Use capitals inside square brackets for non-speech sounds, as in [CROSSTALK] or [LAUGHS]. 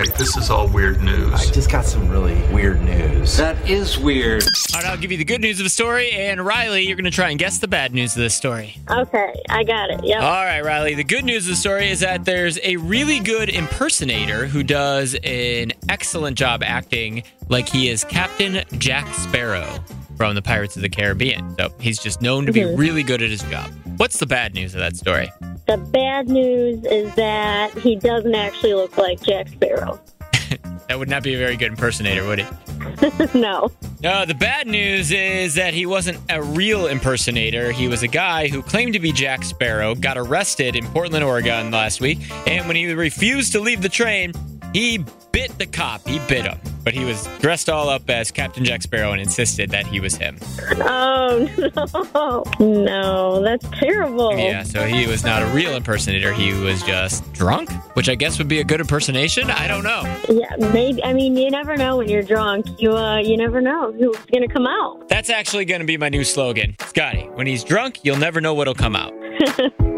Okay, this is all weird news. I just got some really weird news. That is weird. All right, I'll give you the good news of the story, and Riley, you're going to try and guess the bad news of this story. Okay, I got it. Yep. All right, Riley. The good news of the story is that there's a really good impersonator who does an excellent job acting like he is Captain Jack Sparrow from the Pirates of the Caribbean. So he's just known to be Mhm. really good at his job. What's the bad news of that story? The bad news is that he doesn't actually look like Jack Sparrow. [LAUGHS] That would not be a very good impersonator, would it? no. No, the bad news is that he wasn't a real impersonator. He was a guy who claimed to be Jack Sparrow, got arrested in Portland, Oregon last week, and when he refused to leave the train, he bit the cop. He bit him. But he was dressed all up as Captain Jack Sparrow and insisted that he was him. Oh [LAUGHS] no. No, that's terrible. Yeah, so he was not a real impersonator. He was just drunk, which I guess would be a good impersonation. I don't know. Yeah, maybe. I mean, you never know when you're drunk. You uh, you never know who's gonna come out. That's actually going to be my new slogan. Scotty, when he's drunk, you'll never know what'll come out. [LAUGHS]